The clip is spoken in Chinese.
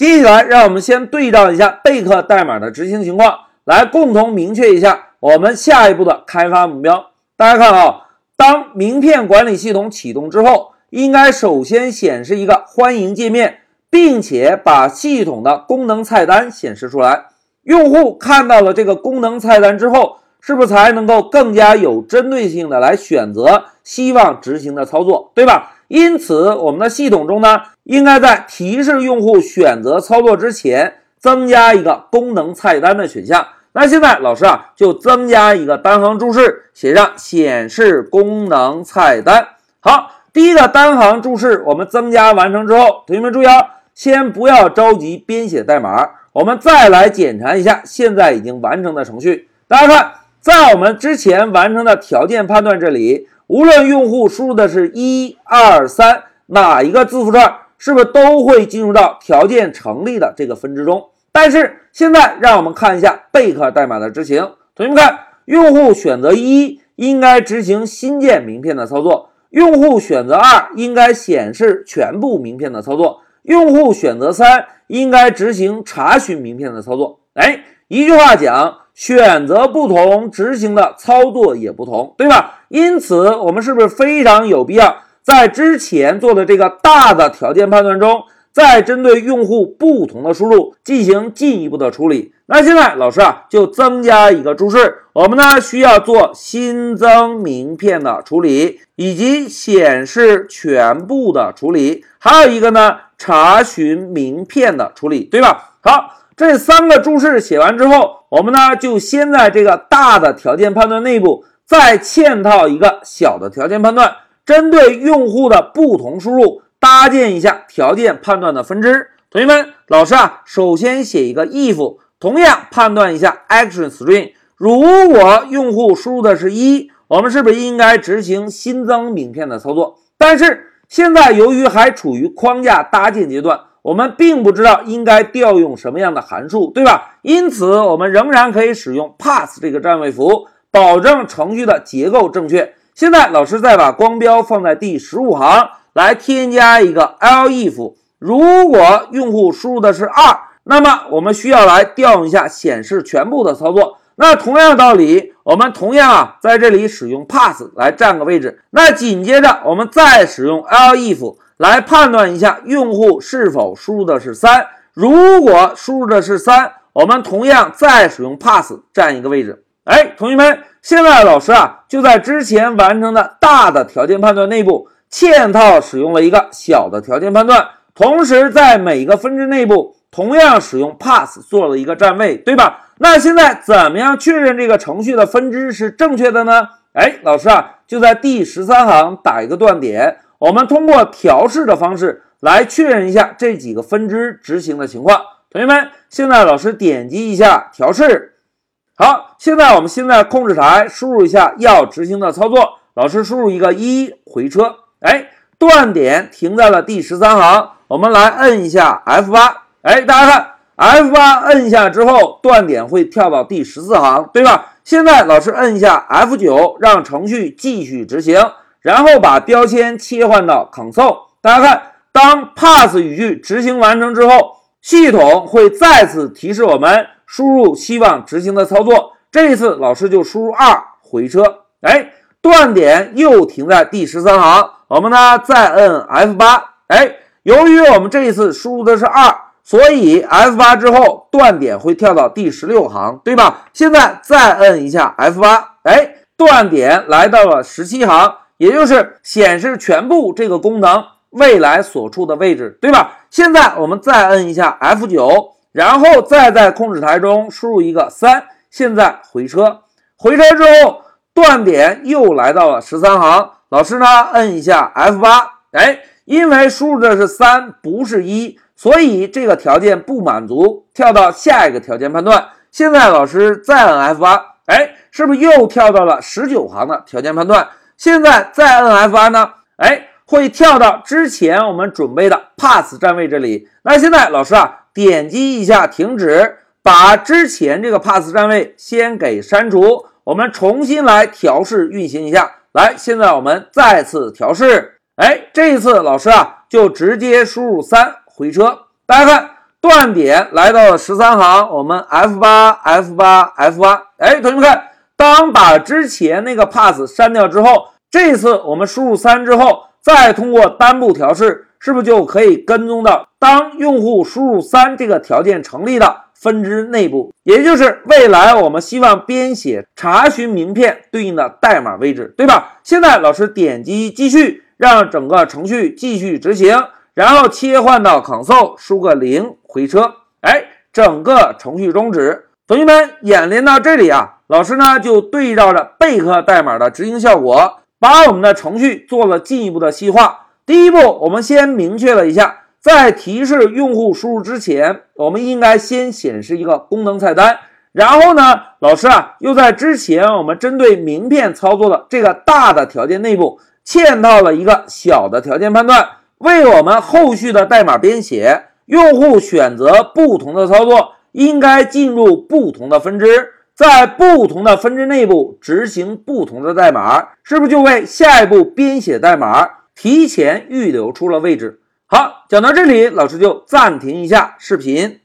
接下来，让我们先对照一下贝克代码的执行情况，来共同明确一下我们下一步的开发目标。大家看啊，当名片管理系统启动之后，应该首先显示一个欢迎界面，并且把系统的功能菜单显示出来。用户看到了这个功能菜单之后，是不是才能够更加有针对性的来选择希望执行的操作，对吧？因此，我们的系统中呢，应该在提示用户选择操作之前，增加一个功能菜单的选项。那现在老师啊，就增加一个单行注释，写上显示功能菜单。好，第一个单行注释我们增加完成之后，同学们注意啊，先不要着急编写代码，我们再来检查一下现在已经完成的程序。大家看，在我们之前完成的条件判断这里。无论用户输入的是一二三哪一个字符串，是不是都会进入到条件成立的这个分支中？但是现在让我们看一下贝壳代码的执行。同学们看，用户选择一应该执行新建名片的操作；用户选择二应该显示全部名片的操作；用户选择三应该执行查询名片的操作。哎，一句话讲。选择不同，执行的操作也不同，对吧？因此，我们是不是非常有必要在之前做的这个大的条件判断中，再针对用户不同的输入进行进一步的处理？那现在老师啊，就增加一个注释，我们呢需要做新增名片的处理，以及显示全部的处理，还有一个呢查询名片的处理，对吧？好。这三个注释写完之后，我们呢就先在这个大的条件判断内部再嵌套一个小的条件判断，针对用户的不同输入搭建一下条件判断的分支。同学们，老师啊，首先写一个 if，同样判断一下 action string。如果用户输入的是一，我们是不是应该执行新增名片的操作？但是现在由于还处于框架搭建阶段。我们并不知道应该调用什么样的函数，对吧？因此，我们仍然可以使用 pass 这个占位符，保证程序的结构正确。现在，老师再把光标放在第十五行，来添加一个 l if。如果用户输入的是二，那么我们需要来调用一下显示全部的操作。那同样道理，我们同样啊在这里使用 pass 来占个位置。那紧接着，我们再使用 l if。来判断一下用户是否输入的是三，如果输入的是三，我们同样再使用 pass 占一个位置。哎，同学们，现在老师啊就在之前完成的大的条件判断内部嵌套使用了一个小的条件判断，同时在每个分支内部同样使用 pass 做了一个占位，对吧？那现在怎么样确认这个程序的分支是正确的呢？哎，老师啊就在第十三行打一个断点。我们通过调试的方式来确认一下这几个分支执行的情况。同学们，现在老师点击一下调试。好，现在我们先在控制台输入一下要执行的操作。老师输入一个一回车，哎，断点停在了第十三行。我们来摁一下 F 八，哎，大家看 F 八摁下之后，断点会跳到第十四行，对吧？现在老师摁一下 F 九，让程序继续执行。然后把标签切换到 console，大家看，当 pass 语句执行完成之后，系统会再次提示我们输入希望执行的操作。这一次老师就输入二回车，哎，断点又停在第十三行。我们呢再摁 F 八，哎，由于我们这一次输入的是二，所以 F 八之后断点会跳到第十六行，对吧？现在再摁一下 F 八，哎，断点来到了十七行。也就是显示全部这个功能未来所处的位置，对吧？现在我们再摁一下 F9，然后再在控制台中输入一个三，现在回车，回车之后断点又来到了十三行。老师呢，摁一下 F8，哎，因为输入的是三，不是一，所以这个条件不满足，跳到下一个条件判断。现在老师再摁 F8，哎，是不是又跳到了十九行的条件判断？现在再摁 F8 呢？哎，会跳到之前我们准备的 pass 站位这里。那现在老师啊，点击一下停止，把之前这个 pass 站位先给删除。我们重新来调试运行一下。来，现在我们再次调试。哎，这一次老师啊，就直接输入三回车。大家看，断点来到了十三行，我们 F 八 F 八 F 八，哎，同学们看，当把之前那个 pass 删掉之后，这次我们输入三之后，再通过单步调试，是不是就可以跟踪到当用户输入三这个条件成立的分支内部，也就是未来我们希望编写查询名片对应的代码位置，对吧？现在老师点击继续，让整个程序继续执行。然后切换到 console，输个零回车，哎，整个程序终止。同学们演练到这里啊，老师呢就对照着贝壳代码的执行效果，把我们的程序做了进一步的细化。第一步，我们先明确了一下，在提示用户输入之前，我们应该先显示一个功能菜单。然后呢，老师啊又在之前我们针对名片操作的这个大的条件内部嵌套了一个小的条件判断。为我们后续的代码编写，用户选择不同的操作，应该进入不同的分支，在不同的分支内部执行不同的代码，是不是就为下一步编写代码提前预留出了位置？讲到这里，老师就暂停一下视频。